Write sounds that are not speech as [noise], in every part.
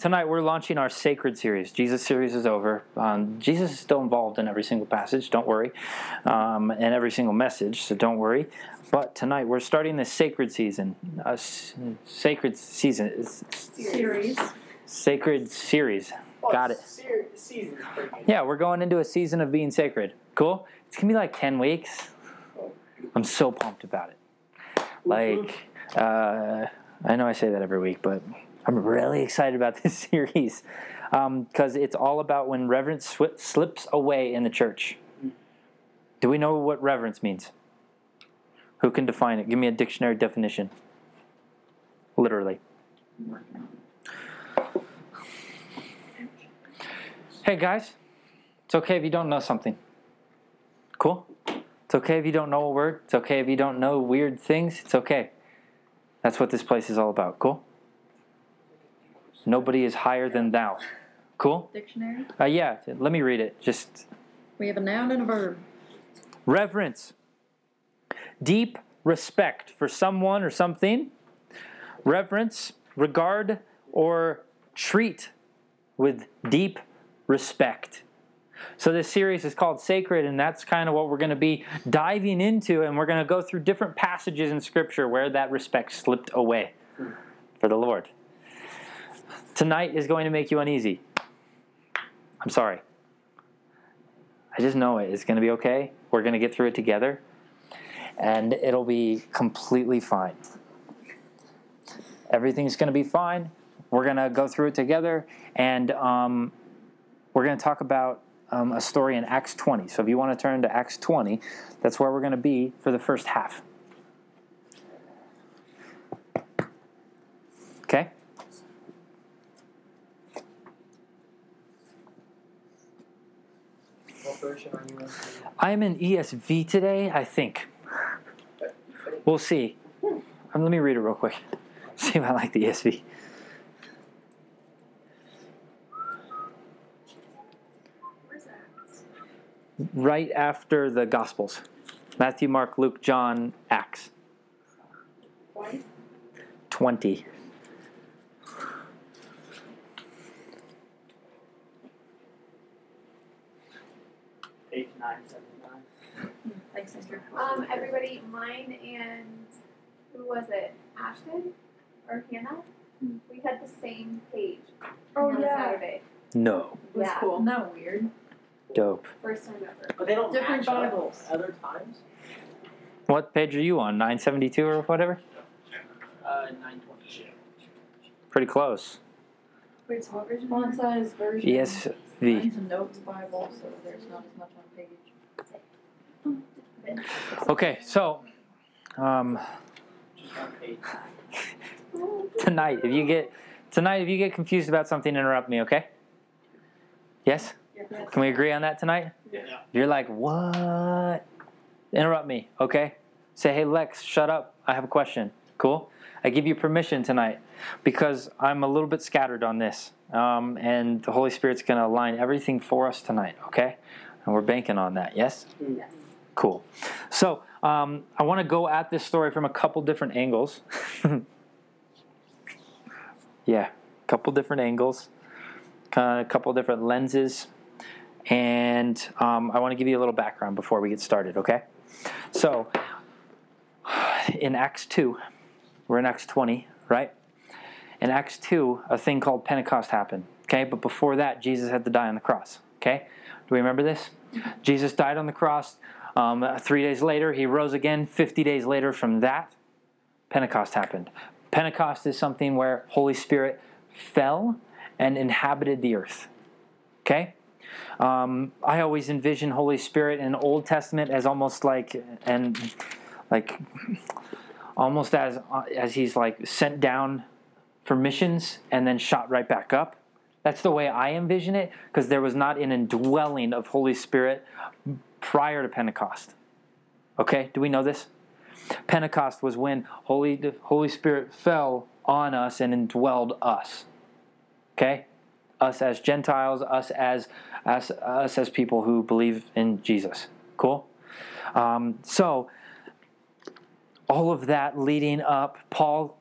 tonight we're launching our sacred series. Jesus series is over. Um, Jesus is still involved in every single passage, don't worry, um, and every single message, so don't worry. But tonight we're starting this sacred season, a s- sacred season, Series. sacred series. Got it. Ser- Yeah, we're going into a season of being sacred. Cool. It's gonna be like ten weeks. I'm so pumped about it. Like, uh, I know I say that every week, but I'm really excited about [laughs] this series um, because it's all about when reverence swi- slips away in the church. Do we know what reverence means? Who can define it? Give me a dictionary definition. Literally. Hey guys, it's okay if you don't know something. Cool? It's okay if you don't know a word. It's okay if you don't know weird things. It's okay. That's what this place is all about. Cool? Nobody is higher than thou. Cool? Dictionary. Uh, yeah, let me read it. Just We have a noun and a verb. reverence, deep respect for someone or something. Reverence, regard, or treat with deep respect. So this series is called Sacred, and that's kind of what we're going to be diving into, and we're going to go through different passages in Scripture where that respect slipped away for the Lord. Tonight is going to make you uneasy. I'm sorry. I just know it. It's going to be okay. We're going to get through it together, and it'll be completely fine. Everything's going to be fine. We're going to go through it together, and um, we're going to talk about um, a story in Acts 20. So if you want to turn to Acts 20, that's where we're going to be for the first half. Okay? Version are you in? I'm in ESV today, I think. We'll see. Um, let me read it real quick. [laughs] See if I like the ESV. Right after the Gospels Matthew, Mark, Luke, John, Acts. 20. Eight, nine, seven, nine. Thanks, sister. Um, everybody, mine and who was it? Ashton or Hannah? We had the same page Oh, on yeah. Saturday. No. Was Yeah. cool. Not weird. Dope. First time ever. But they don't Different match up Bibles. Other times. What page are you on? 972 or whatever? Uh, nine twenty-two. Pretty close. Wait, so what version? Font size version. ESV. Mine's a notes Bible, so there's not as much on page. Okay, so um, Just one page. tonight, if you get tonight, if you get confused about something, interrupt me. Okay? Yes. Can we agree on that tonight? Yeah. You're like, what? Interrupt me, okay? Say, hey, Lex, shut up. I have a question. Cool? I give you permission tonight because I'm a little bit scattered on this. Um, and the Holy Spirit's going to align everything for us tonight, okay? And we're banking on that, yes? Yes. Cool. So um, I want to go at this story from a couple different angles. [laughs] yeah, a couple different angles, kind of a couple different lenses. And um, I want to give you a little background before we get started, okay? So, [sighs] in Acts 2, we're in Acts 20, right? In Acts 2, a thing called Pentecost happened, okay? But before that, Jesus had to die on the cross, okay? Do we remember this? Jesus died on the cross. Um, three days later, he rose again. 50 days later from that, Pentecost happened. Pentecost is something where Holy Spirit fell and inhabited the earth. Okay? Um, I always envision Holy Spirit in Old Testament as almost like and like almost as as he's like sent down for missions and then shot right back up. That's the way I envision it because there was not an indwelling of Holy Spirit prior to Pentecost. Okay, do we know this? Pentecost was when Holy the Holy Spirit fell on us and indwelled us. Okay, us as Gentiles, us as us us as people who believe in Jesus. Cool. Um, so all of that leading up, Paul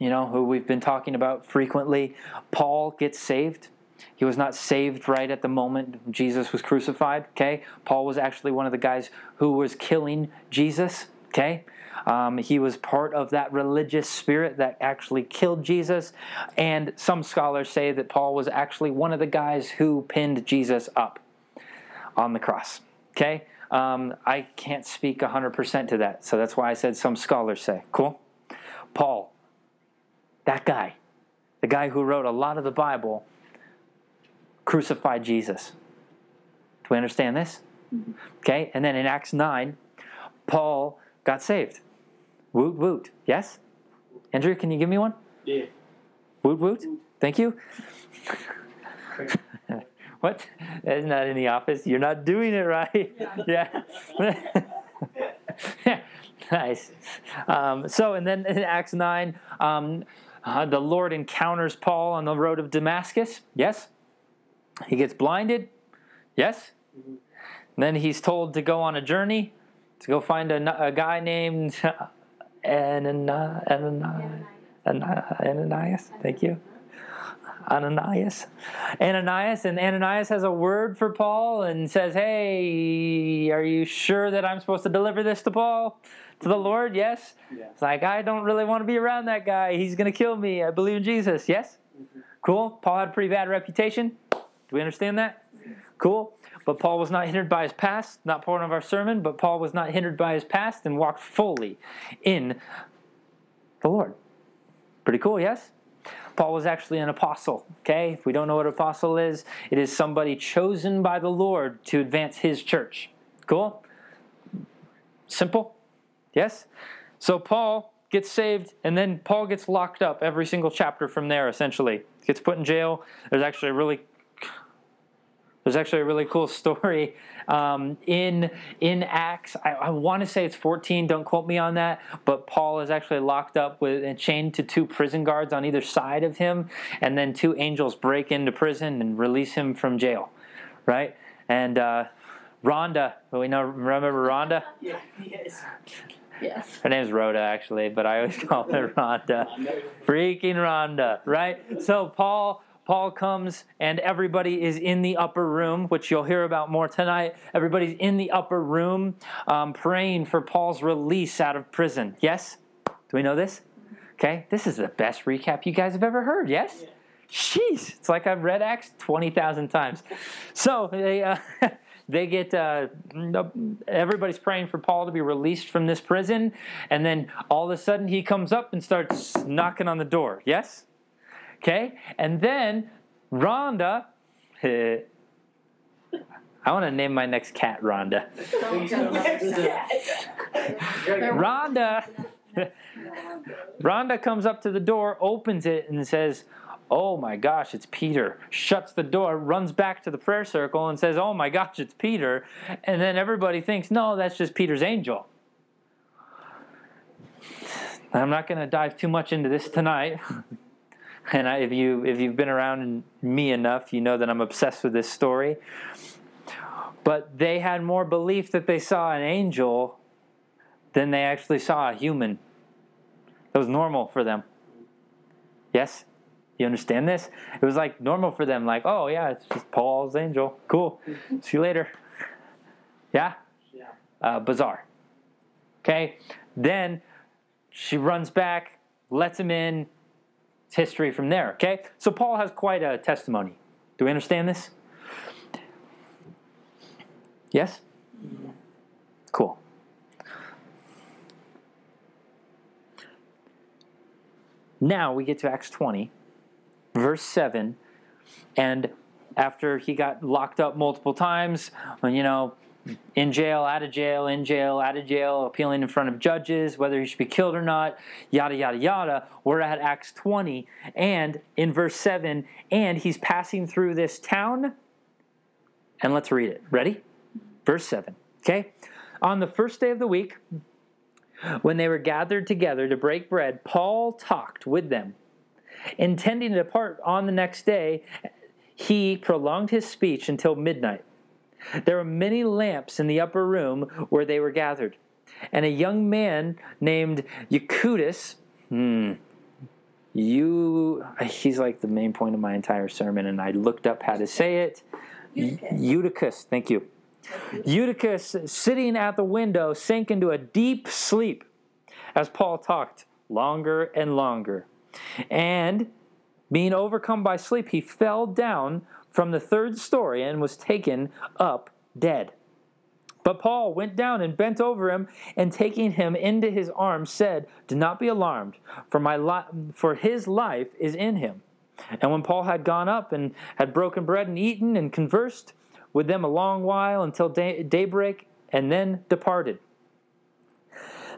you know, who we've been talking about frequently, Paul gets saved. He was not saved right at the moment Jesus was crucified. Okay, Paul was actually one of the guys who was killing Jesus. Okay, um, he was part of that religious spirit that actually killed Jesus, and some scholars say that Paul was actually one of the guys who pinned Jesus up on the cross. Okay, um, I can't speak 100% to that, so that's why I said some scholars say. Cool? Paul, that guy, the guy who wrote a lot of the Bible, crucified Jesus. Do we understand this? Okay, and then in Acts 9, Paul got saved. Woot woot. Yes? Andrew, can you give me one? Yeah. Woot woot. Thank you. [laughs] what? That's not in the office. You're not doing it right. [laughs] [laughs] Yeah. nice. Um, so, and then in Acts 9, um, uh, the Lord encounters Paul on the road of Damascus. Yes. He gets blinded. Yes. Then he's told to go on a journey to go find a, a guy named Ananias. Ananias. Ananias. Thank you. Ananias. Ananias, and Ananias has a word for Paul and says, Hey, are you sure that I'm supposed to deliver this to Paul? To the Lord? Yes? It's like, I don't really want to be around that guy. He's going to kill me. I believe in Jesus. Yes? Mm-hmm. Cool. Paul had a pretty bad reputation. Do we understand that? Cool. But Paul was not hindered by his past, not part of our sermon, but Paul was not hindered by his past and walked fully in the Lord. Pretty cool, yes? Paul was actually an apostle, okay? If we don't know what an apostle is, it is somebody chosen by the Lord to advance his church. Cool? Simple? Yes? So Paul gets saved, and then Paul gets locked up every single chapter from there, essentially. Gets put in jail. There's actually a really there's actually a really cool [laughs] story um, in in Acts. I, I want to say it's 14. Don't quote me on that. But Paul is actually locked up with and chained to two prison guards on either side of him, and then two angels break into prison and release him from jail, right? And uh, Rhonda, we know remember Rhonda? [laughs] Yeah. Yes. Yes. Her name's Rhoda, actually, but I always [laughs] call her Rhonda. Freaking Rhonda, right? So Paul Paul comes and everybody is in the upper room, which you'll hear about more tonight. Everybody's in the upper room um, praying for Paul's release out of prison. Yes? Do we know this? Okay, this is the best recap you guys have ever heard. Yes? Jeez, it's like I've read Acts 20,000 times. So they. Uh, [laughs] they get uh, everybody's praying for Paul to be released from this prison, and then all of a sudden he comes up and starts knocking on the door. Yes, okay, and then Rhonda. [laughs] I want to name my next cat Rhonda. [laughs] Rhonda. [laughs] Rhonda comes up to the door, opens it, and says, Oh my gosh, it's Peter. Shuts the door, runs back to the prayer circle, and says, Oh my gosh, it's Peter. And then everybody thinks, No, that's just Peter's angel. I'm not going to dive too much into this tonight. And I, if you if you've been around me enough, you know that I'm obsessed with this story. But they had more belief that they saw an angel than they actually saw a human. That was normal for them. Yes? You understand this? It was like normal for them, like, oh yeah, it's just Paul's angel. Cool. See you later. Yeah? Yeah. Uh, bizarre. Okay? Then she runs back, lets him in. It's history from there. Okay? So Paul has quite a testimony. Do we understand this? Yes? Cool. Now we get to Acts 20, verse 7. And after he got locked up multiple times, you know, in jail, out of jail, in jail, out of jail, appealing in front of judges, whether he should be killed or not, yada, yada, yada. We're at Acts 20, and in verse 7, and he's passing through this town. And let's read it. Ready? Verse 7. Okay? On the first day of the week, when they were gathered together to break bread, Paul talked with them. Intending to depart on the next day, he prolonged his speech until midnight. There were many lamps in the upper room where they were gathered. And a young man named Eucudus, hmm, you he's like the main point of my entire sermon and i looked up how to say it Eutychus. eutychus thank you eutychus sitting at the window sank into a deep sleep as paul talked longer and longer and being overcome by sleep he fell down from the third story and was taken up dead but Paul went down and bent over him, and taking him into his arms, said, "Do not be alarmed, for my li- for his life is in him." And when Paul had gone up and had broken bread and eaten and conversed with them a long while until day- daybreak, and then departed.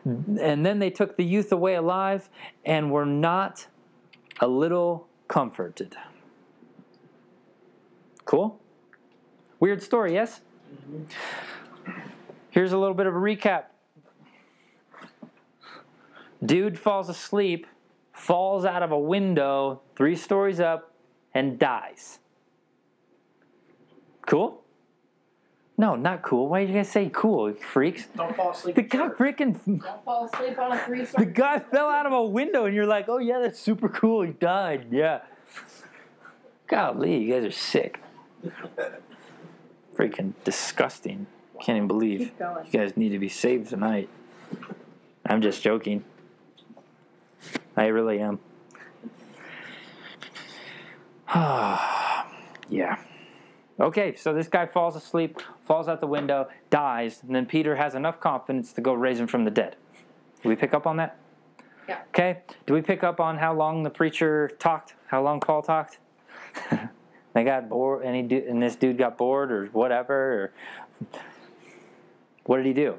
And then they took the youth away alive, and were not a little comforted. Cool. Weird story, yes. Here's a little bit of a recap. Dude falls asleep, falls out of a window three stories up, and dies. Cool? No, not cool. Why did you guys say cool, you freaks? Don't fall asleep. The guy freaking Don't fall asleep on a three story. the guy fell out of a window, and you're like, oh yeah, that's super cool. He died. Yeah. Golly, you guys are sick. Freaking disgusting. Can't even believe you guys need to be saved tonight. I'm just joking. I really am. [sighs] yeah. Okay, so this guy falls asleep, falls out the window, dies, and then Peter has enough confidence to go raise him from the dead. Do we pick up on that? Yeah. Okay. Do we pick up on how long the preacher talked? How long Paul talked? [laughs] they got bored, and he do, and this dude got bored, or whatever. Or what did he do?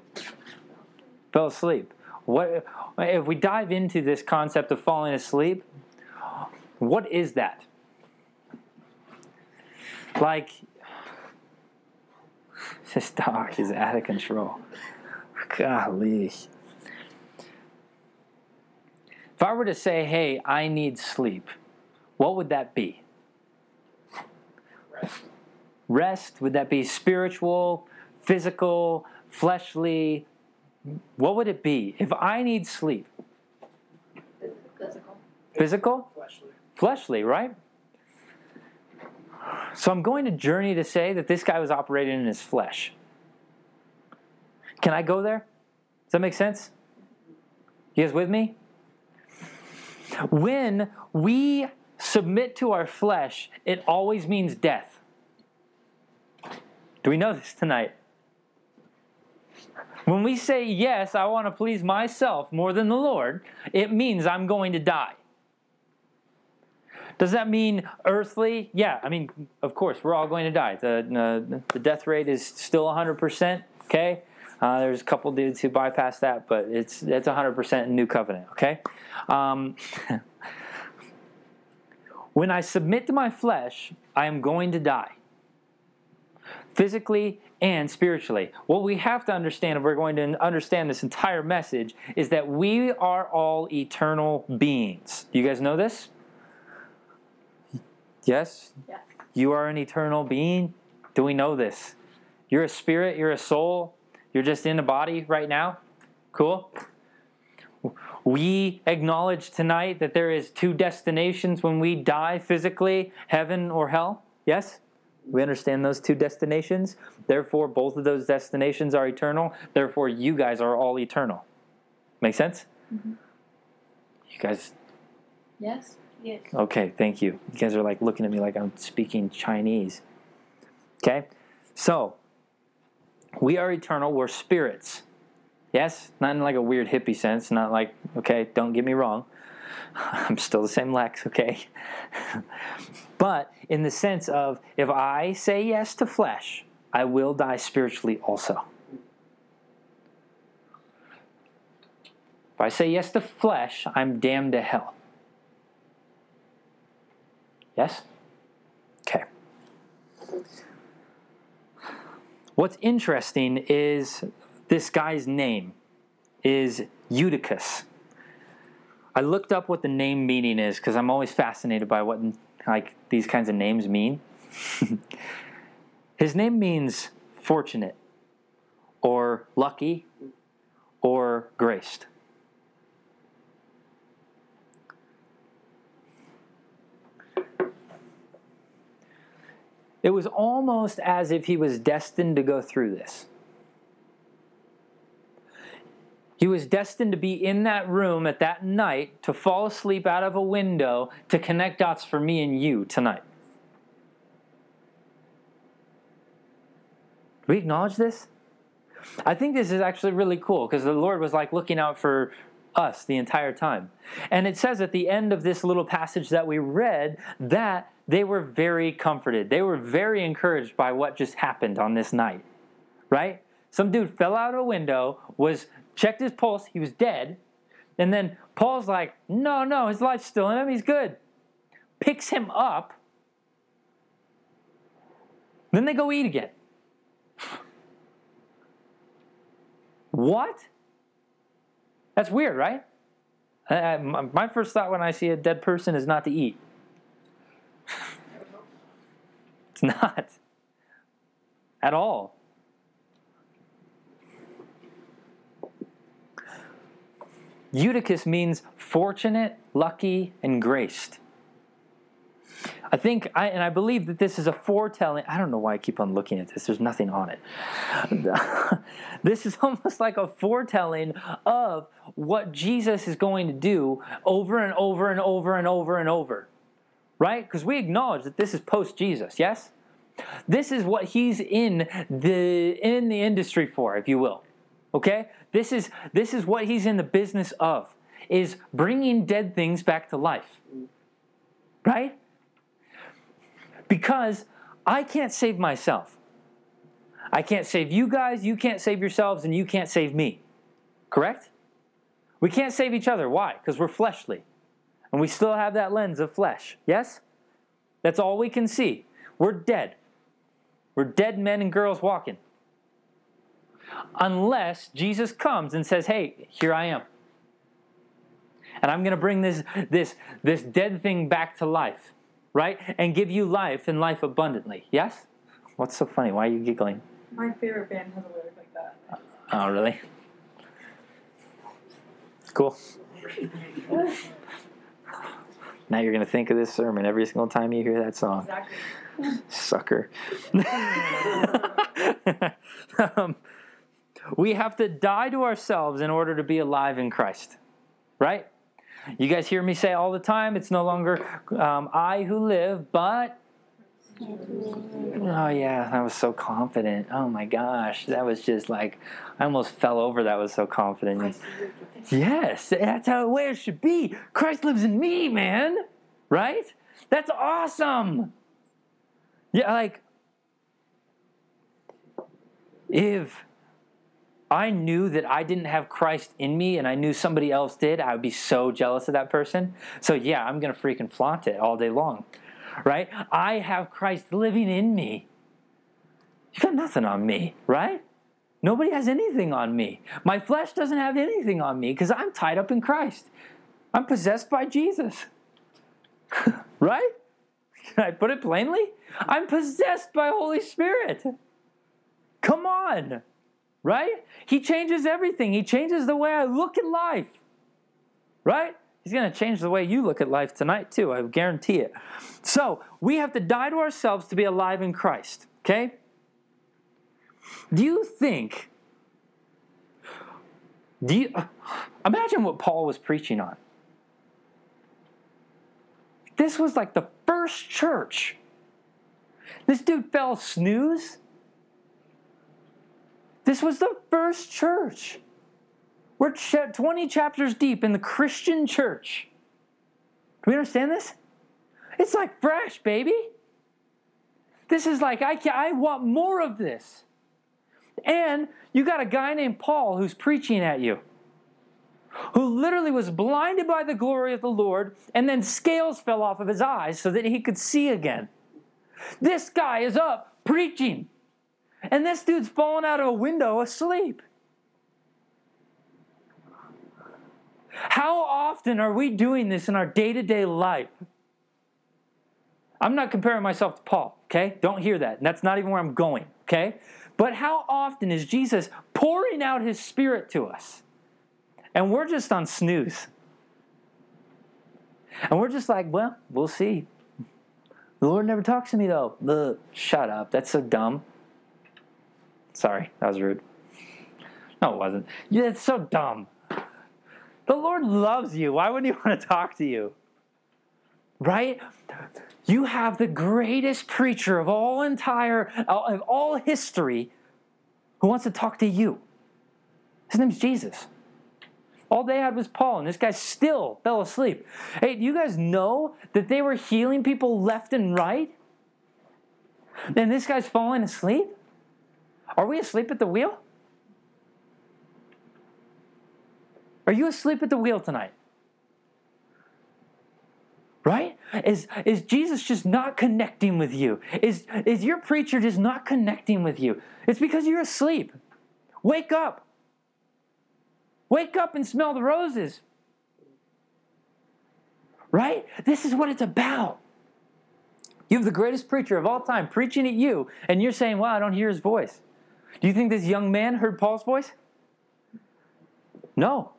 Fell asleep. What if we dive into this concept of falling asleep? What is that? Like this dog is out of control. Golly. If I were to say, hey, I need sleep, what would that be? Rest. Rest? Would that be spiritual, physical, fleshly? What would it be? If I need sleep, Physical. physical? Fleshly. fleshly, right? So I'm going to journey to say that this guy was operating in his flesh. Can I go there? Does that make sense? You guys with me? When we submit to our flesh, it always means death. Do we know this tonight? When we say, Yes, I want to please myself more than the Lord, it means I'm going to die. Does that mean earthly? Yeah, I mean, of course, we're all going to die. The, the death rate is still 100%, okay? Uh, there's a couple dudes who bypass that, but it's it's 100% in New Covenant, okay? Um, [laughs] when I submit to my flesh, I am going to die. Physically and spiritually. What we have to understand, if we're going to understand this entire message, is that we are all eternal beings. You guys know this? Yes? Yeah. You are an eternal being? Do we know this? You're a spirit, you're a soul, you're just in a body right now? Cool? We acknowledge tonight that there is two destinations when we die physically, heaven or hell. Yes? We understand those two destinations. Therefore, both of those destinations are eternal. Therefore, you guys are all eternal. Make sense? Mhm. You guys Yes. Yes. Okay, thank you. You guys are like looking at me like I'm speaking Chinese. Okay? So, we are eternal. We're spirits. Yes? Not in like a weird hippie sense. Not like, okay, don't get me wrong. [laughs] I'm still the same Lex, okay? [laughs] but in the sense of if I say yes to flesh, I will die spiritually also. If I say yes to flesh, I'm damned to hell. Yes? Okay. What's interesting is this guy's name is Eutychus. I looked up what the name meaning is because I'm always fascinated by what like these kinds of names mean. [laughs] His name means fortunate, or lucky, or graced. It was almost as if he was destined to go through this. He was destined to be in that room at that night to fall asleep out of a window to connect dots for me and you tonight. We acknowledge this? I think this is actually really cool because the Lord was like looking out for us the entire time. And it says at the end of this little passage that we read that they were very comforted. They were very encouraged by what just happened on this night. Right? Some dude fell out of a window, was checked his pulse, he was dead. And then Paul's like, "No, no, his life's still in him. He's good." Picks him up. Then they go eat again. What? That's weird, right? I, my first thought when I see a dead person is not to eat. [laughs] it's not. At all. Eutychus means fortunate, lucky, and graced. I think, I, and I believe that this is a foretelling. I don't know why I keep on looking at this. There's nothing on it. [laughs] this is [laughs] almost like a foretelling of what Jesus is going to do over and over and over and over and over. Right? Because we acknowledge that this is post Jesus, yes? This is what he's in the in the industry for, if you will. Okay? This is this is what he's in the business of is bringing dead things back to life. Right? Because I can't save myself. I can't save you guys, you can't save yourselves, and you can't save me. Correct? We can't save each other. Why? Because we're fleshly. And we still have that lens of flesh. Yes? That's all we can see. We're dead. We're dead men and girls walking. Unless Jesus comes and says, hey, here I am. And I'm going to bring this, this, this dead thing back to life right? And give you life and life abundantly. Yes? What's so funny? Why are you giggling? My favorite band has a lyric like that. Oh, really? Cool. now you're going to think of this sermon every single time you hear that song. Exactly. Sucker. [laughs] um, we have to die to ourselves in order to be alive in Christ, right? You guys hear me say all the time, it's no longer um, I who live, but. Oh, yeah, that was so confident. Oh my gosh, that was just like, I almost fell over. That was so confident. Yes, that's how the way it should be. Christ lives in me, man. Right? That's awesome. Yeah, like, if I knew that I didn't have Christ in me and I knew somebody else did, I would be so jealous of that person. So, yeah, I'm going to freaking flaunt it all day long. Right? I have Christ living in me. You got nothing on me, right? Nobody has anything on me. My flesh doesn't have anything on me because I'm tied up in Christ. I'm possessed by Jesus. [laughs] right? Can I put it plainly? I'm possessed by Holy Spirit. Come on right? He changes everything. He changes the way I look at life, right? He's going to change the way you look at life tonight, too. I guarantee it. So, we have to die to ourselves to be alive in Christ, okay? Do you think, do you, imagine what Paul was preaching on. This was like the first church. This dude fell snooze this was the first church. We're 20 chapters deep in the Christian church. Do we understand this? It's like fresh, baby. This is like, I, I want more of this. And you got a guy named Paul who's preaching at you, who literally was blinded by the glory of the Lord, and then scales fell off of his eyes so that he could see again. This guy is up preaching. And this dude's falling out of a window asleep. How often are we doing this in our day to day life? I'm not comparing myself to Paul, okay? Don't hear that. And that's not even where I'm going, okay? But how often is Jesus pouring out his spirit to us? And we're just on snooze. And we're just like, well, we'll see. The Lord never talks to me though. Ugh, shut up. That's so dumb. Sorry, that was rude. No, it wasn't. Yeah, it's so dumb. The Lord loves you. Why wouldn't He [laughs] want to talk to you? Right? You have the greatest preacher of all entire uh, of all history who wants to talk to you. His name's Jesus. All they had was Paul, and this guy still fell asleep. Hey, do you guys know that they were healing people left and right? And this guy's falling asleep? Are we asleep at the wheel? Are you asleep at the wheel tonight? Right? Is, is Jesus just not connecting with you? Is, is your preacher just not connecting with you? It's because you're asleep. Wake up. Wake up and smell the roses. Right? This is what it's about. You have the greatest preacher of all time preaching at you, and you're saying, Well, I don't hear his voice. Do you think this young man heard Paul's voice? No.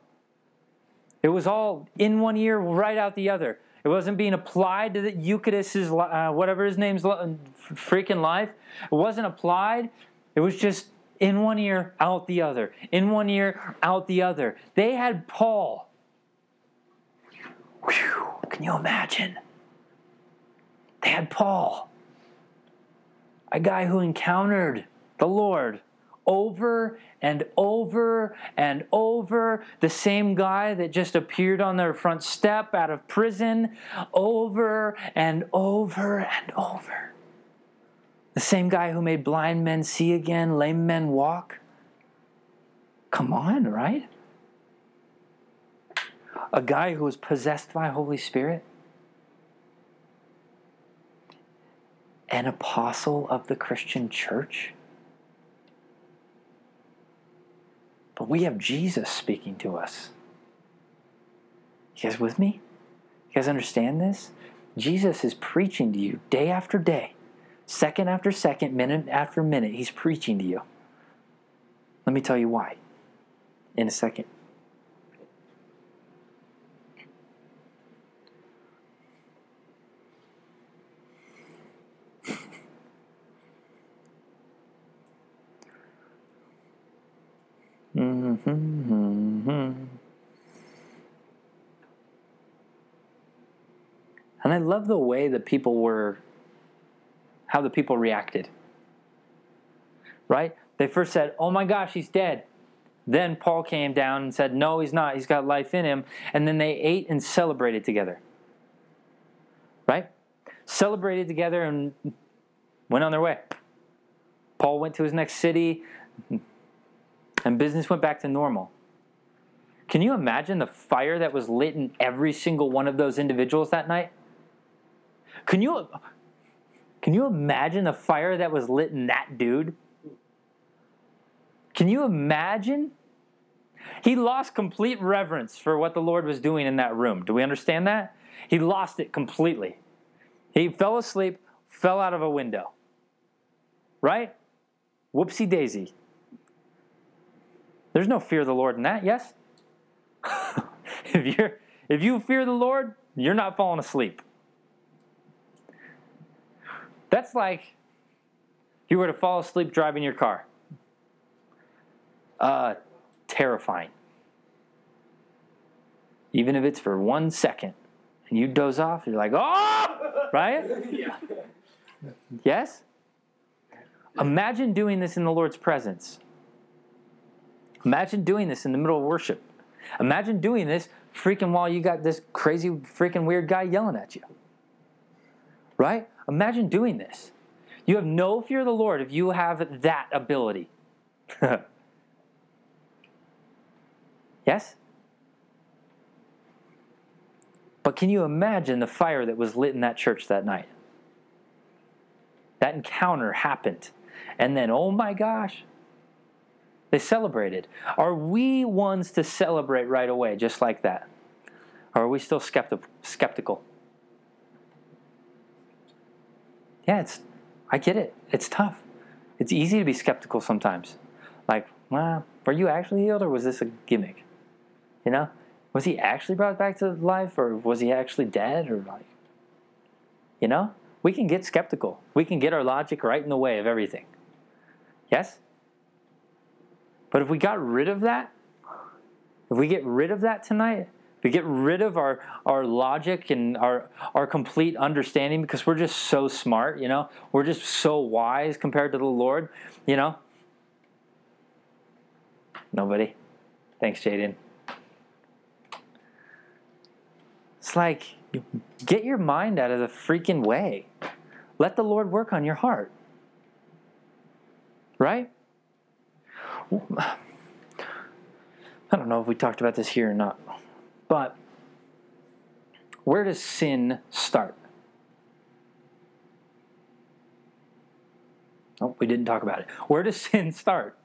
It was all in one ear, right out the other. It wasn't being applied to the Eucharist's, uh, whatever his name's, freaking life. It wasn't applied. It was just in one ear, out the other. In one ear, out the other. They had Paul. Whew, can you imagine? They had Paul, a guy who encountered the Lord over and over and over. The same guy that just appeared on their front step out of prison, over and over and over. The same guy who made blind men see again, lame men walk. Come on, right? A guy who was possessed by Holy Spirit. An apostle of the Christian church. But we have Jesus speaking to us. You guys with me? You guys understand this? Jesus is preaching to you day after day, second after second, minute after minute. He's preaching to you. Let me tell you why in a second. Love the way the people were, how the people reacted. Right? They first said, Oh my gosh, he's dead. Then Paul came down and said, No, he's not. He's got life in him. And then they ate and celebrated together. Right? Celebrated together and went on their way. Paul went to his next city and business went back to normal. Can you imagine the fire that was lit in every single one of those individuals that night? Can you can you imagine the fire that was lit in that dude? Can you imagine? He lost complete reverence for what the Lord was doing in that room. Do we understand that? He lost it completely. He fell asleep, fell out of a window. Right? Whoopsie daisy. There's no fear of the Lord in that, yes? [laughs] if you're if you fear the Lord, you're not falling asleep. That's like you were to fall asleep driving your car. Uh, terrifying. Even if it's for one second and you doze off, you're like, oh, right? [laughs] Yeah. Yes? Imagine doing this in the Lord's presence. Imagine doing this in the middle of worship. Imagine doing this freaking while you got this crazy, freaking weird guy yelling at you. Right? Imagine doing this. You have no fear of the Lord if you have that ability. [laughs] yes? But can you imagine the fire that was lit in that church that night? That encounter happened. And then, oh my gosh, they celebrated. Are we ones to celebrate right away, just like that? Or are we still skepti- skeptical? Yeah, it's. I get it. It's tough. It's easy to be skeptical sometimes. Like, well, were you actually healed, or was this a gimmick? You know, was he actually brought back to life, or was he actually dead, or like, you know, we can get skeptical. We can get our logic right in the way of everything. Yes? But if we got rid of that, if we get rid of that tonight, we get rid of our, our logic and our, our complete understanding because we're just so smart, you know, we're just so wise compared to the Lord, you know. Nobody. Thanks, Jaden. It's like, get your mind out of the freaking way. Let the Lord work on your heart. Right? I don't know if we talked about this here or not, but where does sin start? Oh, we didn't talk about it. Where does sin start?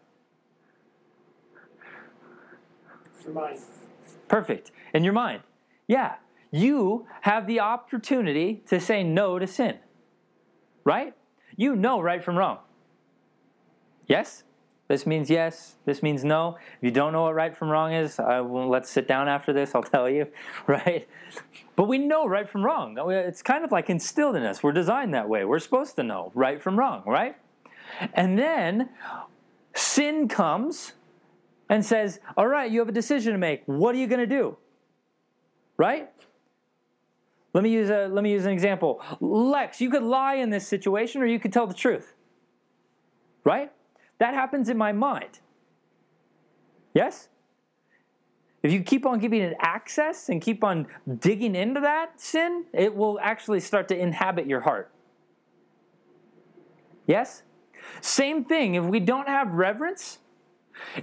Your mind. Perfect. In your mind. Yeah. You have the opportunity to say no to sin. Right? You know right from wrong. Yes? This means yes. This means no. If you don't know what right from wrong is, I will, let's sit down after this. [laughs] I'll tell you. Right? But we know right from wrong. It's kind of like instilled in us. We're designed that way. We're supposed to know right from wrong, right? And then sin comes and says, All right, you have a decision to make. What are you going to do? Right? Let me use a let me use an example. Lex, you could lie in this situation or you could tell the truth. Right? That happens in my mind. Yes? If you keep on giving it access and keep on digging into that sin, it will actually start to inhabit your heart. Yes? Same thing, if we don't have reverence,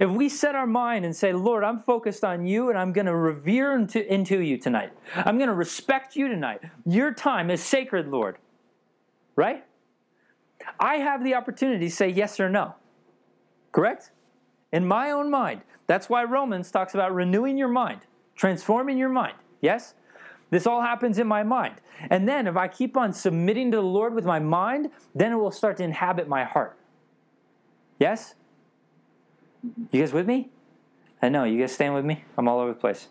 if we set our mind and say, Lord, I'm focused on you and I'm going to revere into, into you tonight, I'm going to respect you tonight. Your time is sacred, Lord. Right? I have the opportunity to say yes or no. Correct? In my own mind. That's why Romans talks about renewing your mind, transforming your mind. Yes? This all happens in my mind. And then if I keep on submitting to the Lord with my mind, then it will start to inhabit my heart. Yes? You guys with me? I know. You guys staying with me? I'm all over the place.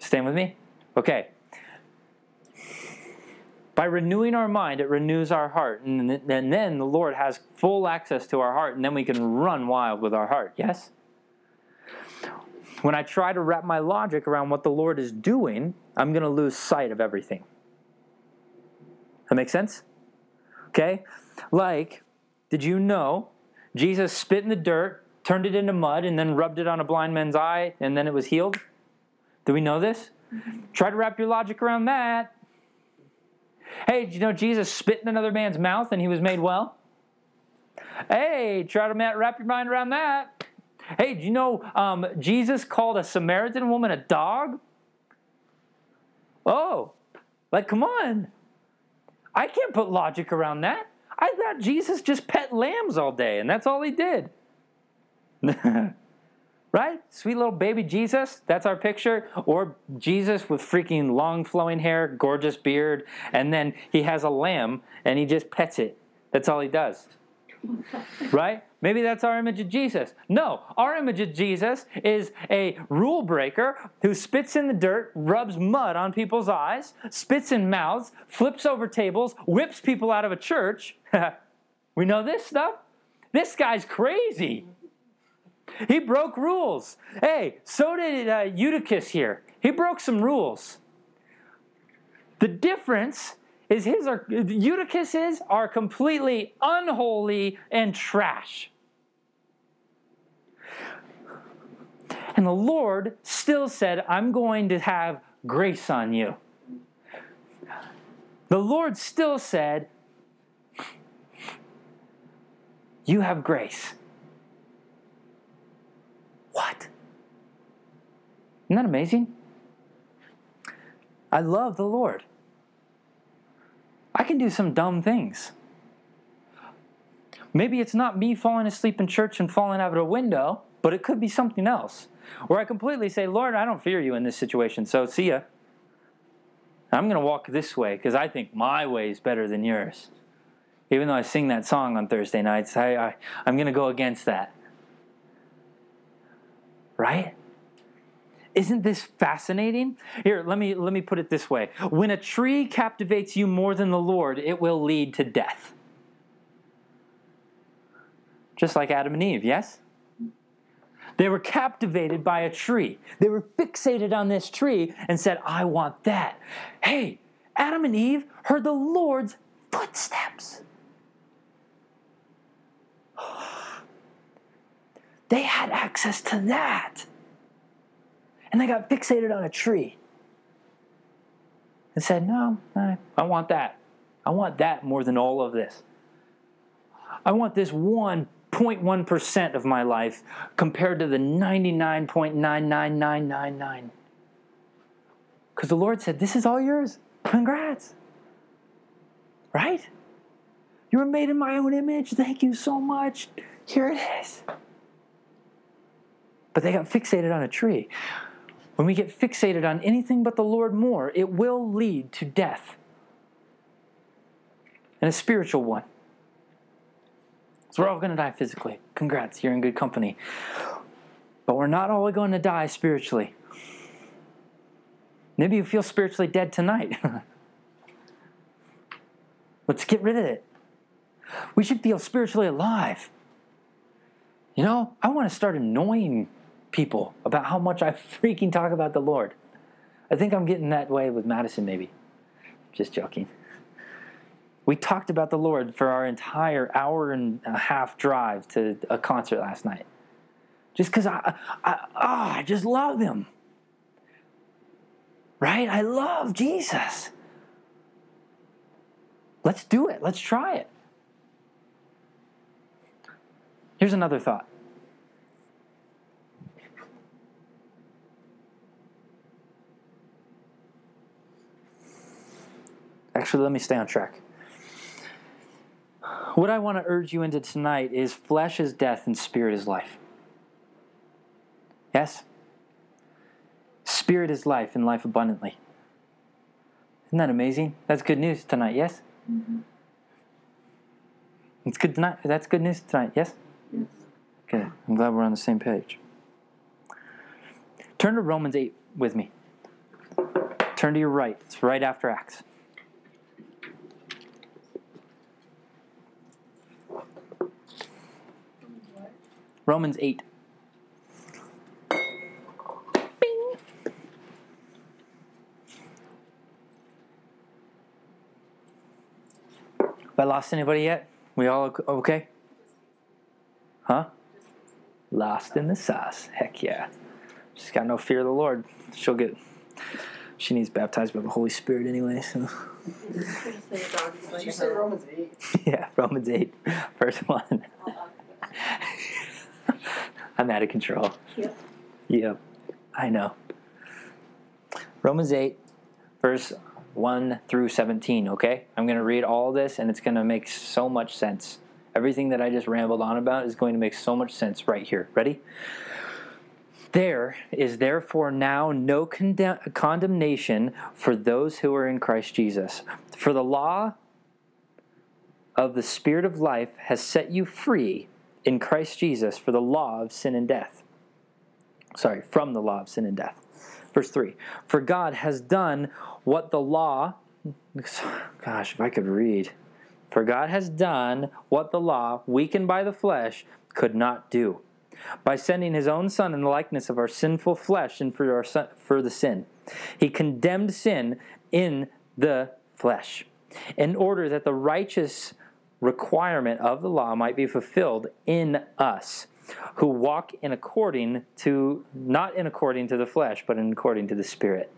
Staying with me? Okay. By renewing our mind, it renews our heart. And, and then the Lord has full access to our heart, and then we can run wild with our heart. Yes? When I try to wrap my logic around what the Lord is doing, I'm going to lose sight of everything. That makes sense? Okay? Like, did you know Jesus spit in the dirt, turned it into mud, and then rubbed it on a blind man's eye, and then it was healed? Do we know this? Mm-hmm. Try to wrap your logic around that. Hey, did you know Jesus spit in another man's mouth and he was made well? Hey, try to wrap your mind around that. Hey, do you know um, Jesus called a Samaritan woman a dog? Oh, like, come on. I can't put logic around that. I thought Jesus just pet lambs all day, and that's all he did. [laughs] right? Sweet little baby Jesus, that's our picture. Or Jesus with freaking long flowing hair, gorgeous beard, and then he has a lamb and he just pets it. That's all he does. [laughs] right? Maybe that's our image of Jesus. No, our image of Jesus is a rule breaker who spits in the dirt, rubs mud on people's eyes, spits in mouths, flips over tables, whips people out of a church. [laughs] we know this stuff? This guy's crazy. He broke rules. Hey, so did uh, Eutychus here. He broke some rules. The difference is his are Eutychus's are completely unholy and trash. And the Lord still said, I'm going to have grace on you. The Lord still said, You have grace. What? Isn't that amazing? I love the Lord. I can do some dumb things. Maybe it's not me falling asleep in church and falling out of a window, but it could be something else. Where I completely say, Lord, I don't fear you in this situation, so see ya. I'm going to walk this way because I think my way is better than yours. Even though I sing that song on Thursday nights, I, I, I'm going to go against that. Right? Isn't this fascinating? Here, let me let me put it this way. When a tree captivates you more than the Lord, it will lead to death. Just like Adam and Eve, yes? They were captivated by a tree. They were fixated on this tree and said, I want that. Hey, Adam and Eve heard the Lord's footsteps. They had access to that. And they got fixated on a tree and said, No, I, I want that. I want that more than all of this. I want this 1.1% of my life compared to the 99.99999. Because the Lord said, This is all yours. Congrats. Right? You were made in my own image. Thank you so much. Here it is. But they got fixated on a tree. When we get fixated on anything but the Lord more, it will lead to death and a spiritual one. So we're all going to die physically. Congrats, you're in good company. But we're not all going to die spiritually. Maybe you feel spiritually dead tonight. [laughs] Let's get rid of it. We should feel spiritually alive. You know, I want to start annoying people about how much I freaking talk about the Lord. I think I'm getting that way with Madison, maybe. Just joking. We talked about the Lord for our entire hour and a half drive to a concert last night. Just because I, I, oh, I just love Him. Right? I love Jesus. Let's do it. Let's try it. Here's another thought. Actually, let me stay on track. What I want to urge you into tonight is flesh is death and spirit is life. Yes? Spirit is life and life abundantly. Isn't that amazing? That's good news tonight, yes? Mm-hmm. It's good tonight. That's good news tonight, yes? Yes. Okay, I'm glad we're on the same page. Turn to Romans 8 with me. Turn to your right. It's right after Acts. Romans 8. Bing. Have I lost anybody yet? We all okay? Huh? Lost in the sauce. Heck yeah. She's got no fear of the Lord. She'll get. She needs baptized by the Holy Spirit anyway. So [laughs] Did you say Romans 8? [laughs] yeah, Romans eight, verse one. Uh-huh. [laughs] I'm out of control. Yep. Yep, I know. Romans 8, verse 1 through 17, okay? I'm going to read all this and it's going to make so much sense. Everything that I just rambled on about is going to make so much sense right here. Ready? There is therefore now no condemn- condemnation for those who are in Christ Jesus. For the law of the Spirit of life has set you free in Christ Jesus for the law of sin and death. Sorry, from the law of sin and death. Verse 3 For God has done what the law, [laughs] gosh, if I could read. For God has done what the law, weakened by the flesh, could not do. By sending his own Son in the likeness of our sinful flesh and for, our son, for the sin, he condemned sin in the flesh, in order that the righteous requirement of the law might be fulfilled in us who walk in according to not in according to the flesh but in according to the spirit.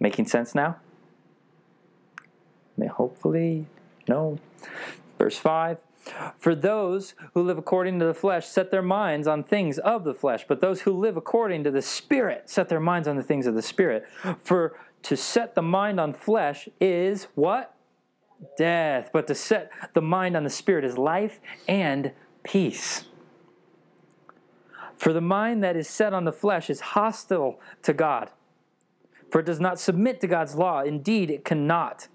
Making sense now? May hopefully no. Verse 5 for those who live according to the flesh set their minds on things of the flesh but those who live according to the spirit set their minds on the things of the spirit. For to set the mind on flesh is what death, but to set the mind on the Spirit is life and peace. For the mind that is set on the flesh is hostile to God, for it does not submit to God's law. Indeed, it cannot.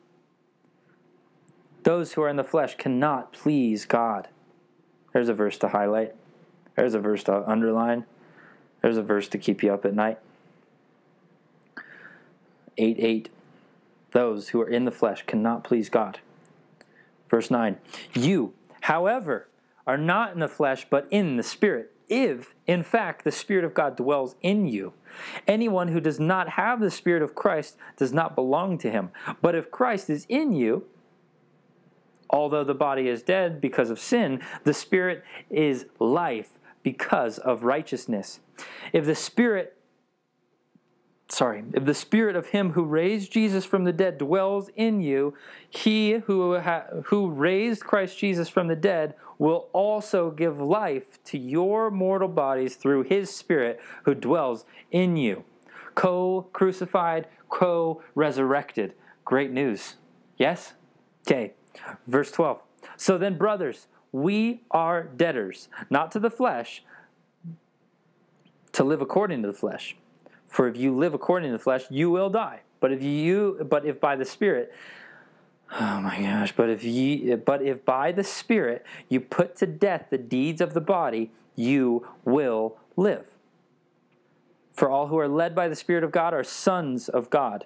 Those who are in the flesh cannot please God. There's a verse to highlight. There's a verse to underline. There's a verse to keep you up at night. 8 8. Those who are in the flesh cannot please God. Verse 9. You, however, are not in the flesh, but in the Spirit. If, in fact, the Spirit of God dwells in you. Anyone who does not have the Spirit of Christ does not belong to him. But if Christ is in you, although the body is dead because of sin, the Spirit is life because of righteousness. If the Spirit sorry, if the spirit of him who raised Jesus from the dead dwells in you, he who ha- who raised Christ Jesus from the dead will also give life to your mortal bodies through his spirit who dwells in you. Co-crucified, co-resurrected. Great news. Yes? Okay. Verse 12. So then brothers, we are debtors, not to the flesh, to live according to the flesh. For if you live according to the flesh, you will die. But if you but if by the Spirit Oh my gosh, but if ye but if by the Spirit you put to death the deeds of the body, you will live. For all who are led by the Spirit of God are sons of God.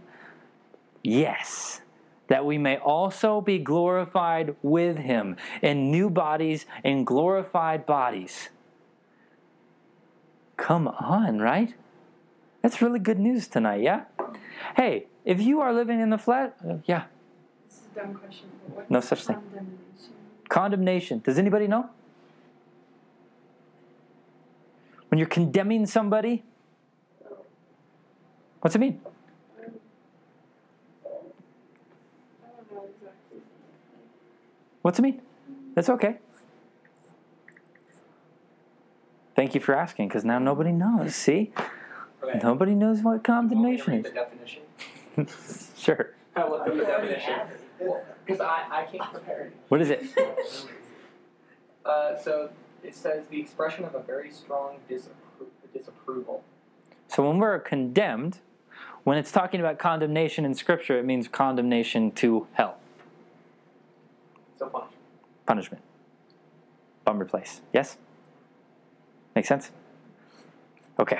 Yes, that we may also be glorified with him in new bodies, in glorified bodies. Come on, right? That's really good news tonight, yeah? Hey, if you are living in the flesh, uh, yeah, This is a dumb question. No such thing. condemnation? condemnation. Does anybody know? When you're condemning somebody, what's it mean? I don't know exactly. What's it mean? That's okay. Thank you for asking, because now nobody knows. See? Okay. Nobody knows what You want me to condemnation is. [laughs] the definition? sure. I looked up the definition. Because I, I can't prepare it. What is it? [laughs] Uh, so it says the expression of a very strong disappro- disapproval. So when we're condemned, when it's talking about condemnation in Scripture, it means condemnation to hell. Punishment, bummer place. Yes? Make sense? Okay.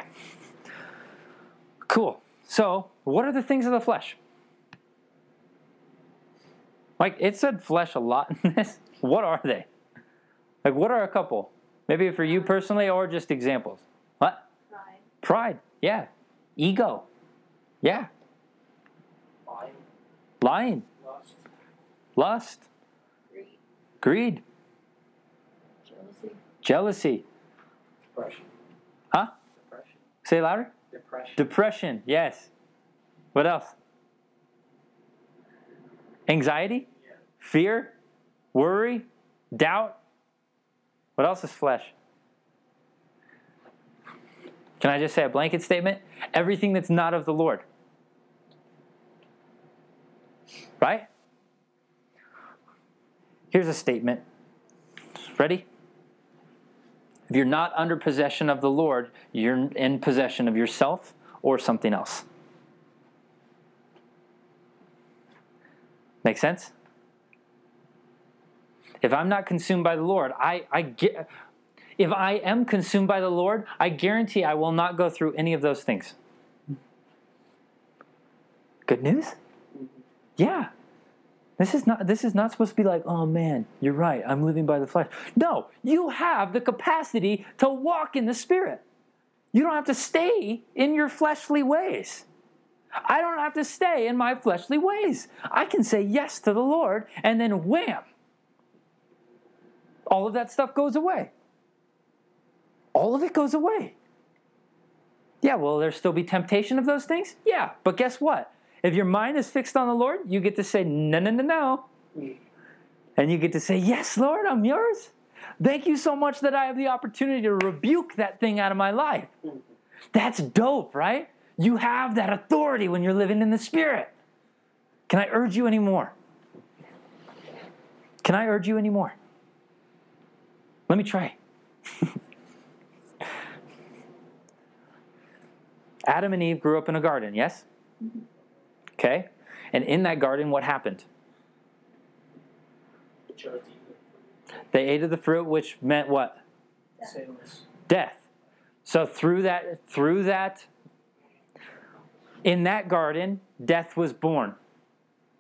Cool. So, what are the things of the flesh? Like, it said flesh a lot in [laughs] this. What are they? Like, what are a couple? Maybe for you personally, or just examples? What? Pride. Pride. Yeah. Ego. Yeah. Lying, Lying. lust, Lust. Greed, Greed. jealousy, Jealousy. depression. Huh? Depression. Say it louder. Depression. Depression. Yes. What else? Anxiety. Yeah. Fear. Worry. Doubt. What else is flesh? Can I just say a blanket statement? Everything that's not of the Lord. Right? Here's a statement. Ready? If you're not under possession of the Lord, you're in possession of yourself or something else. Make sense? If I'm not consumed by the Lord, I, I get if I am consumed by the Lord, I guarantee I will not go through any of those things. Good news? Yeah. This is not this is not supposed to be like, "Oh man, you're right. I'm living by the flesh." No, you have the capacity to walk in the spirit. You don't have to stay in your fleshly ways. I don't have to stay in my fleshly ways. I can say yes to the Lord and then wham. All of that stuff goes away. All of it goes away. Yeah, will there still be temptation of those things? Yeah, but guess what? If your mind is fixed on the Lord, you get to say, no, no, no, no. And you get to say, yes, Lord, I'm yours. Thank you so much that I have the opportunity to rebuke that thing out of my life. That's dope, right? You have that authority when you're living in the Spirit. Can I urge you anymore? Can I urge you anymore? Let me try. [laughs] Adam and Eve grew up in a garden, yes? Mm-hmm. Okay? And in that garden, what happened? Chose to eat They ate of the fruit, which meant what? it. Death. So through that, through that, in that garden, death was born.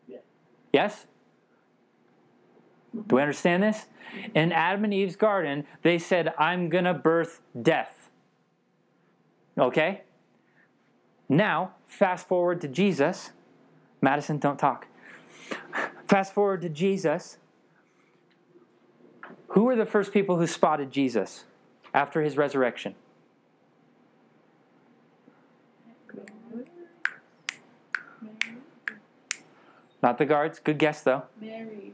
Yeah. Yes? Do we understand this? In Adam and Eve's garden, they said, I'm going to birth death. Okay? Now, fast forward to Jesus. Madison, don't talk. Fast forward to Jesus. Who were the first people who spotted Jesus after his resurrection? Not the guards. Good guess, though. Mary.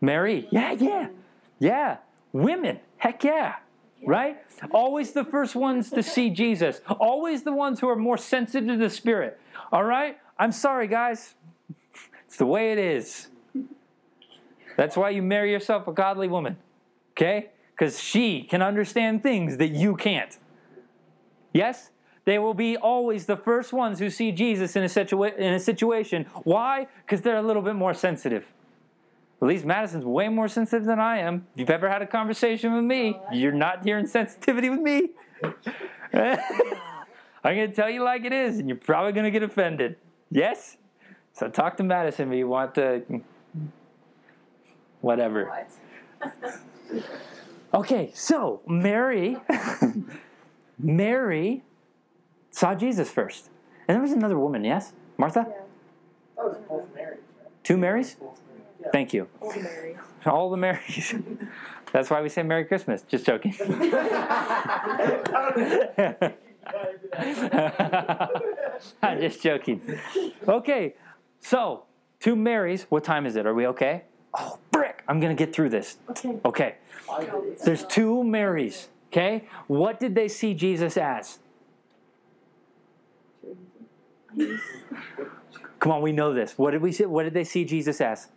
Mary. Yeah, yeah. Yeah. Women. Heck yeah. Right? Always the first ones to see Jesus. Always the ones who are more sensitive to the Spirit. All right? I'm sorry, guys. It's the way it is. That's why you marry yourself a godly woman. Okay? Because she can understand things that you can't. Yes? They will be always the first ones who see Jesus in a, situa- in a situation. Why? Because they're a little bit more sensitive. At least Madison's way more sensitive than I am. If you've ever had a conversation with me, you're not hearing sensitivity with me. [laughs] I'm going to tell you like it is, and you're probably going to get offended. Yes? So talk to Madison if you want to. Whatever. What? [laughs] Okay, so Mary, [laughs] Mary saw Jesus first. And there was another woman, yes? Martha? Yeah. That was both Marys. Right? Two Marys? Yeah. Thank you. Old Mary. All the Marys. [laughs] That's why we say Merry Christmas. Just joking. I'm just joking. Okay, so two Marys. What time is it? Are we okay? Oh, brick! I'm gonna get through this. Okay. Okay, I did it. there's two Marys. Okay, what did they see Jesus as? Come on, we know this. What did we see? What did they see Jesus as?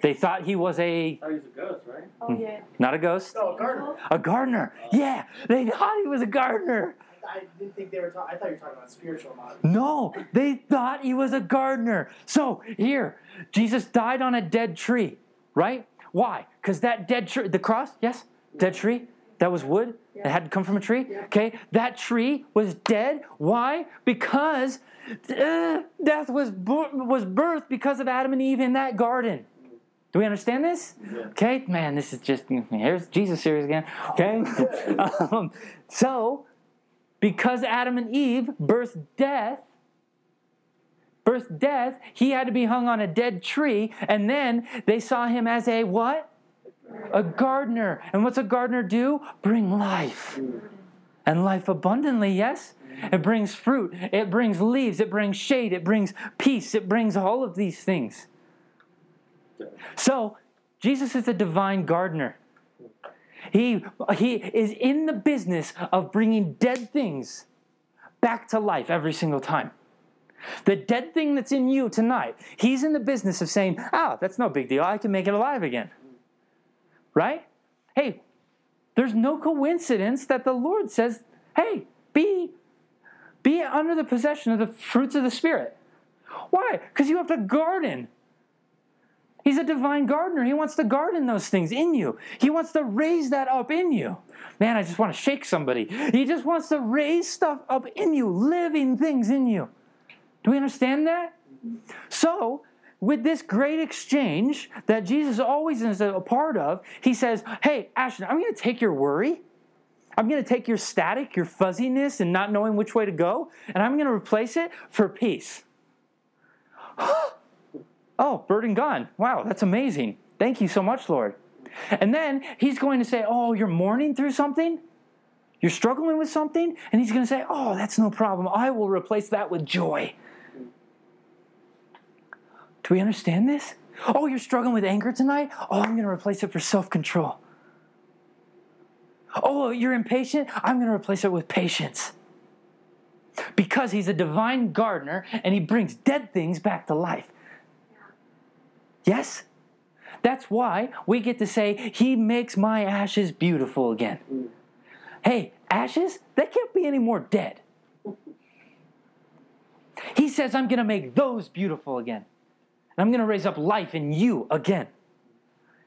They thought he was a I thought he was a ghost, right? Oh yeah. Hmm. not a ghost, No, a gardener. a gardener. Yeah, they thought he was a gardener. I didn't think they were talking. I thought you were talking about spiritual model. No, they thought he was a gardener. So here, Jesus died on a dead tree, right? Why? Because that dead tree, the cross, yes, dead tree. That was wood. It had to come from a tree. Okay, that tree was dead. Why? Because uh, death was bo- was birthed because of Adam and Eve in that garden. Do we understand this? Okay, man, this is just here's Jesus series again. Okay, [laughs] um, so because Adam and Eve birthed death, birthed death, he had to be hung on a dead tree, and then they saw him as a what? A gardener. And what's a gardener do? Bring life. And life abundantly, yes? It brings fruit, it brings leaves, it brings shade, it brings peace, it brings all of these things. So, Jesus is a divine gardener. He, he is in the business of bringing dead things back to life every single time. The dead thing that's in you tonight, he's in the business of saying, oh, that's no big deal. I can make it alive again. Right? Hey, there's no coincidence that the Lord says, hey, be, be under the possession of the fruits of the Spirit. Why? Because you have to garden. He's a divine gardener. He wants to garden those things in you. He wants to raise that up in you. Man, I just want to shake somebody. He just wants to raise stuff up in you, living things in you. Do we understand that? So, with this great exchange that Jesus always is a part of, he says, Hey, Ashton, I'm going to take your worry. I'm going to take your static, your fuzziness, and not knowing which way to go, and I'm going to replace it for peace. [gasps] Oh, burden gone. Wow, that's amazing. Thank you so much, Lord. And then he's going to say, Oh, you're mourning through something? You're struggling with something? And he's going to say, Oh, that's no problem. I will replace that with joy. Do we understand this? Oh, you're struggling with anger tonight? Oh, I'm going to replace it for self control. Oh, you're impatient? I'm going to replace it with patience. because he's a divine gardener and he brings dead things back to life. Yes? That's why we get to say, He makes my ashes beautiful again. Hey, ashes, they can't be any more dead. He says, I'm going to make those beautiful again. And I'm going to raise up life in you again.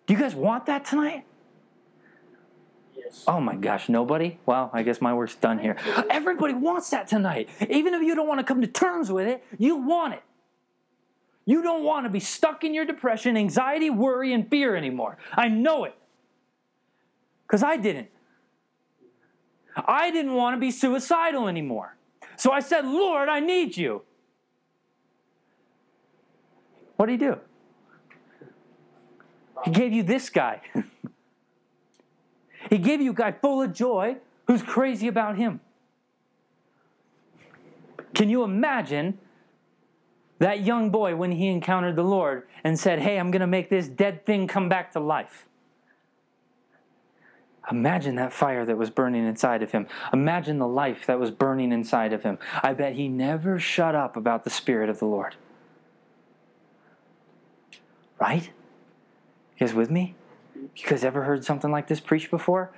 Do you guys want that tonight? Yes. Oh my gosh, nobody? Well, I guess my work's done here. Everybody wants that tonight. Even if you don't want to come to terms with it, you want it. You don't want to be stuck in your depression, anxiety, worry, and fear anymore. I know it. Because I didn't. I didn't want to be suicidal anymore. So I said, Lord, I need you. What did he do? He gave you this guy. [laughs] he gave you a guy full of joy who's crazy about him. Can you imagine that young boy when he encountered the Lord and said, Hey, I'm going to make this dead thing come back to life? Imagine that fire that was burning inside of him. Imagine the life that was burning inside of him. I bet he never shut up about the Spirit of the Lord. Right? You guys with me? You guys ever heard something like this preached before?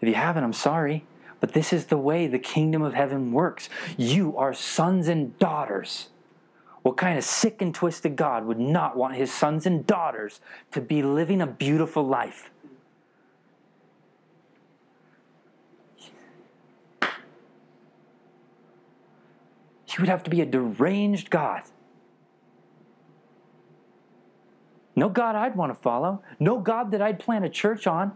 If you haven't, I'm sorry. But this is the way the kingdom of heaven works. You are sons and daughters. What kind of sick and twisted God would not want his sons and daughters to be living a beautiful life? He would have to be a deranged God. No God I'd want to follow. No God that I'd plant a church on.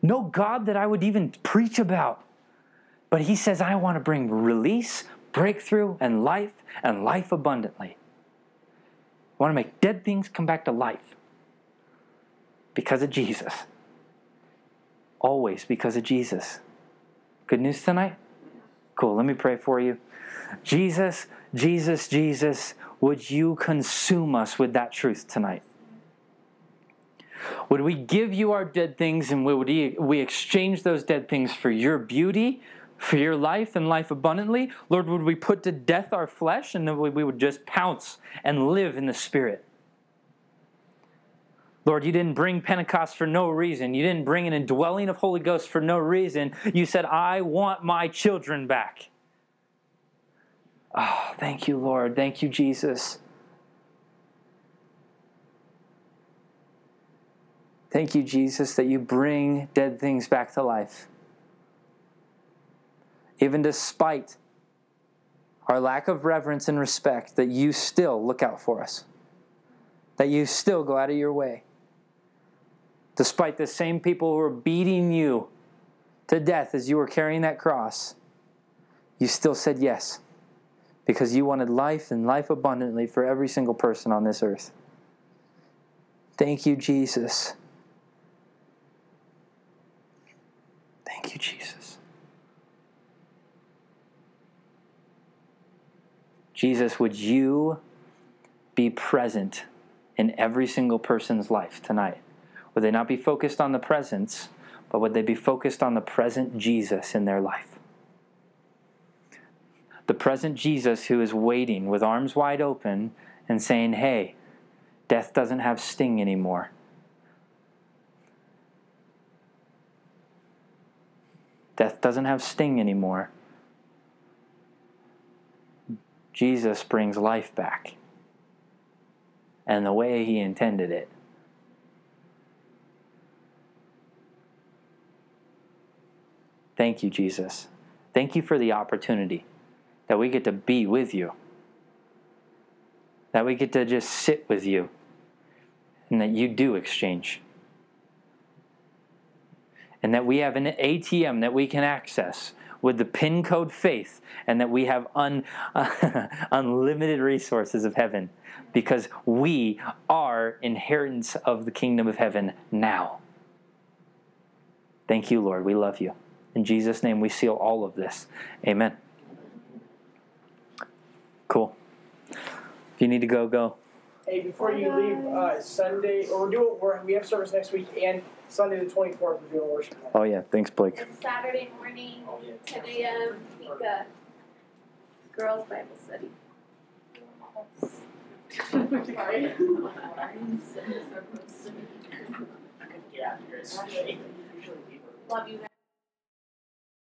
No God that I would even preach about. But He says, I want to bring release, breakthrough, and life, and life abundantly. I want to make dead things come back to life because of Jesus. Always because of Jesus. Good news tonight? Cool. Let me pray for you. Jesus, Jesus, Jesus, would you consume us with that truth tonight? Would we give you our dead things and would we exchange those dead things for your beauty, for your life and life abundantly? Lord, would we put to death our flesh and then we would just pounce and live in the Spirit? Lord, you didn't bring Pentecost for no reason. You didn't bring an indwelling of Holy Ghost for no reason. You said, I want my children back. Oh, thank you, Lord. Thank you, Jesus. Thank you, Jesus, that you bring dead things back to life. Even despite our lack of reverence and respect, that you still look out for us, that you still go out of your way. Despite the same people who are beating you to death as you were carrying that cross, you still said yes because you wanted life and life abundantly for every single person on this earth. Thank you, Jesus. Thank you, Jesus. Jesus, would you be present in every single person's life tonight? Would they not be focused on the presence, but would they be focused on the present Jesus in their life? The present Jesus who is waiting with arms wide open and saying, Hey, death doesn't have sting anymore. Death doesn't have sting anymore. Jesus brings life back. And the way he intended it. Thank you, Jesus. Thank you for the opportunity that we get to be with you, that we get to just sit with you, and that you do exchange. And that we have an ATM that we can access with the pin code faith, and that we have un, [laughs] unlimited resources of heaven because we are inheritance of the kingdom of heaven now. Thank you, Lord. We love you. In Jesus' name, we seal all of this. Amen. Cool. If you need to go, go. Hey, before you leave, uh, Sunday, or we're doing, we're, we have service next week, and Sunday the 24th, we're doing worship. night. Oh, yeah. Thanks, Blake. And Saturday morning, 10 a.m. Pika. girls' Bible study. Sorry. Get out of here. It's [laughs] usually people. Love you guys.